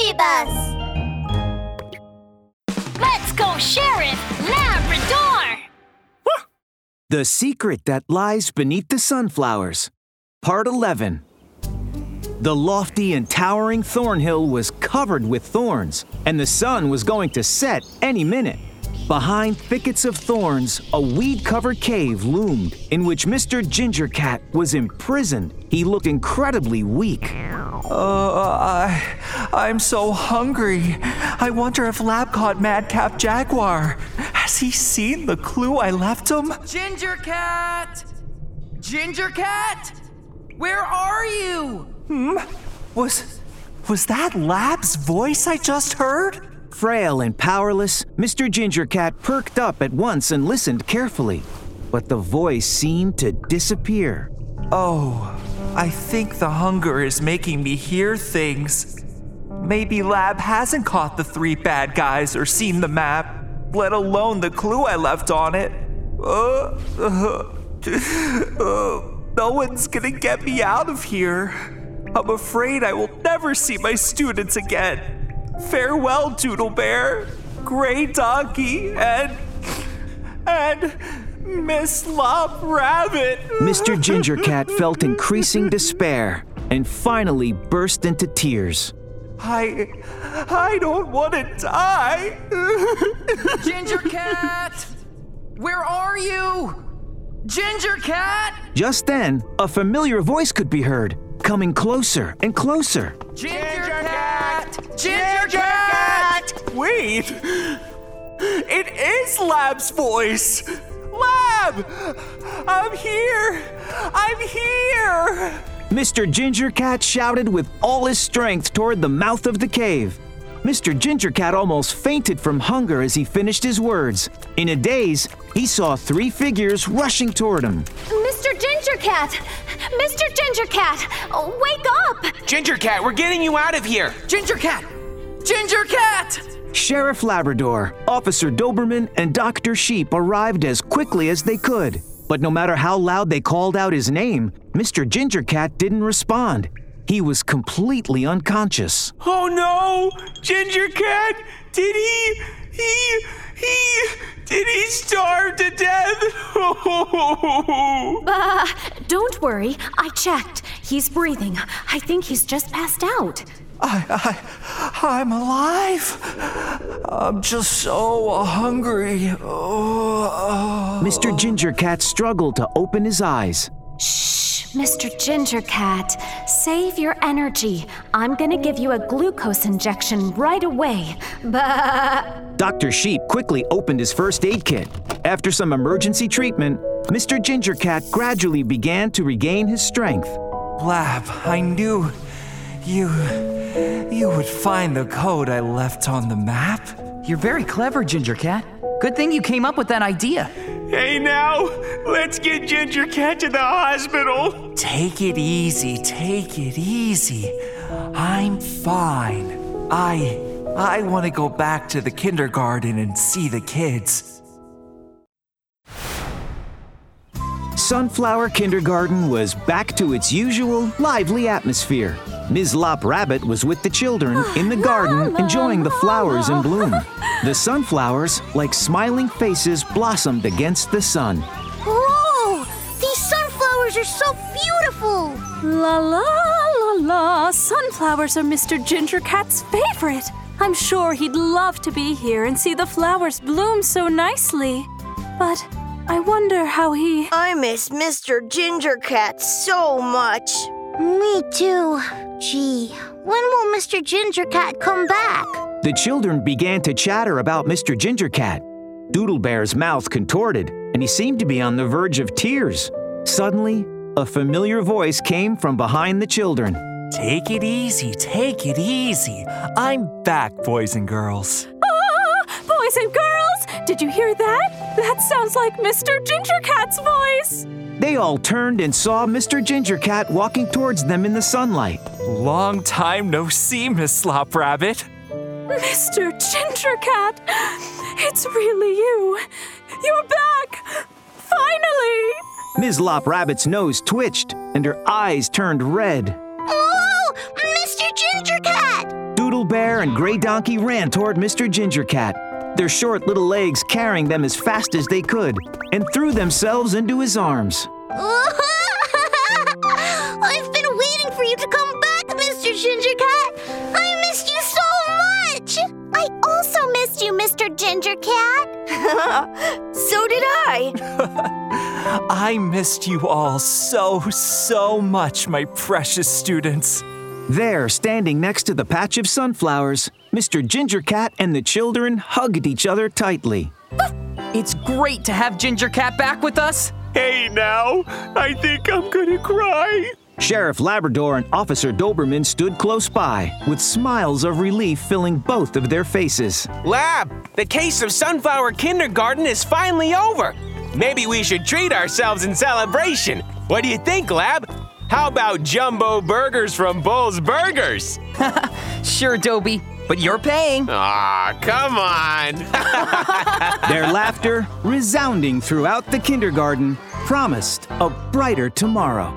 Baby Bus! Let's go, Sheriff Labrador! The Secret That Lies Beneath the Sunflowers, Part 11. The lofty and towering Thornhill was covered with thorns, and the sun was going to set any minute. Behind thickets of thorns, a weed covered cave loomed in which Mr. Ginger Cat was imprisoned. He looked incredibly weak. Uh, I, I'm so hungry. I wonder if Lab caught Madcap Jaguar. Has he seen the clue I left him? Ginger Cat! Ginger Cat! Where are you? Hmm? Was, was that Lab's voice I just heard? Frail and powerless, Mr. Ginger Cat perked up at once and listened carefully. But the voice seemed to disappear. Oh, I think the hunger is making me hear things. Maybe Lab hasn't caught the three bad guys or seen the map, let alone the clue I left on it. Uh, uh, uh, no one's gonna get me out of here. I'm afraid I will never see my students again. Farewell, Doodle Bear, Gray Donkey, and. and. Miss Lop Rabbit. Mr. Ginger Cat felt increasing despair and finally burst into tears. I. I don't want to die. Ginger Cat! Where are you? Ginger Cat! Just then, a familiar voice could be heard, coming closer and closer. Ginger Cat! Ginger Cat! Wait! It is Lab's voice! Lab! I'm here! I'm here! Mr. Ginger Cat shouted with all his strength toward the mouth of the cave. Mr. Ginger Cat almost fainted from hunger as he finished his words. In a daze, he saw three figures rushing toward him. Mr. Ginger Cat! Mr. Ginger Cat! Wake up! Ginger Cat, we're getting you out of here. Ginger Cat! Ginger Cat! Ginger Cat! Sheriff Labrador, Officer Doberman, and Dr. Sheep arrived as quickly as they could. But no matter how loud they called out his name, Mr. Ginger Cat didn't respond. He was completely unconscious. Oh no! Ginger Cat! Did he. he. he. did he starve to death? Uh, don't worry. I checked. He's breathing. I think he's just passed out. I, I, I'm alive. I'm just so hungry. Oh, Mr. Ginger Cat struggled to open his eyes. Shh, Mr. Ginger Cat. Save your energy. I'm gonna give you a glucose injection right away. But Dr. Sheep quickly opened his first aid kit. After some emergency treatment, Mr. Ginger Cat gradually began to regain his strength. Lab, I knew you. you would find the code I left on the map. You're very clever, Ginger Cat. Good thing you came up with that idea. hey now, let's get Ginger Cat to the hospital. Take it easy, take it easy. I'm fine. I. I want to go back to the kindergarten and see the kids. Sunflower Kindergarten was back to its usual lively atmosphere. Ms. Lop Rabbit was with the children in the garden enjoying the flowers in bloom. The sunflowers, like smiling faces, blossomed against the sun. Whoa! These sunflowers are so beautiful! La la la la. Sunflowers are Mr. Ginger Cat's favorite. I'm sure he'd love to be here and see the flowers bloom so nicely. But I wonder how he. I miss Mr. Ginger Cat so much. Me too. Gee, when will Mr. Ginger Cat come back? The children began to chatter about Mr. Ginger Cat. Doodle Bear's mouth contorted, and he seemed to be on the verge of tears. Suddenly, a familiar voice came from behind the children. Take it easy, take it easy. I'm back, boys and girls. Ah, boys and girls, did you hear that? That sounds like Mr. Ginger Cat's voice. They all turned and saw Mr. Ginger Cat walking towards them in the sunlight. Long time no see, Miss Lop Rabbit. Mr. Ginger Cat, it's really you. You're back. Finally. Ms. Lop Rabbit's nose twitched and her eyes turned red. Oh, Mr. Ginger Cat! Doodle Bear and Gray Donkey ran toward Mr. Ginger Cat, their short little legs carrying them as fast as they could, and threw themselves into his arms. I've been waiting for you to come back, Mr. Ginger Cat. I missed you so much. I also missed you, Mr. Ginger Cat. so did I. I missed you all so, so much, my precious students. There, standing next to the patch of sunflowers, Mr. Ginger Cat and the children hugged each other tightly. It's great to have Ginger Cat back with us. Hey now, I think I'm gonna cry. Sheriff Labrador and Officer Doberman stood close by, with smiles of relief filling both of their faces. Lab, the case of Sunflower Kindergarten is finally over. Maybe we should treat ourselves in celebration. What do you think, Lab? How about jumbo burgers from Bull's Burgers? Sure, Dobie, but you're paying. Aw, come on. Their laughter, resounding throughout the kindergarten, promised a brighter tomorrow.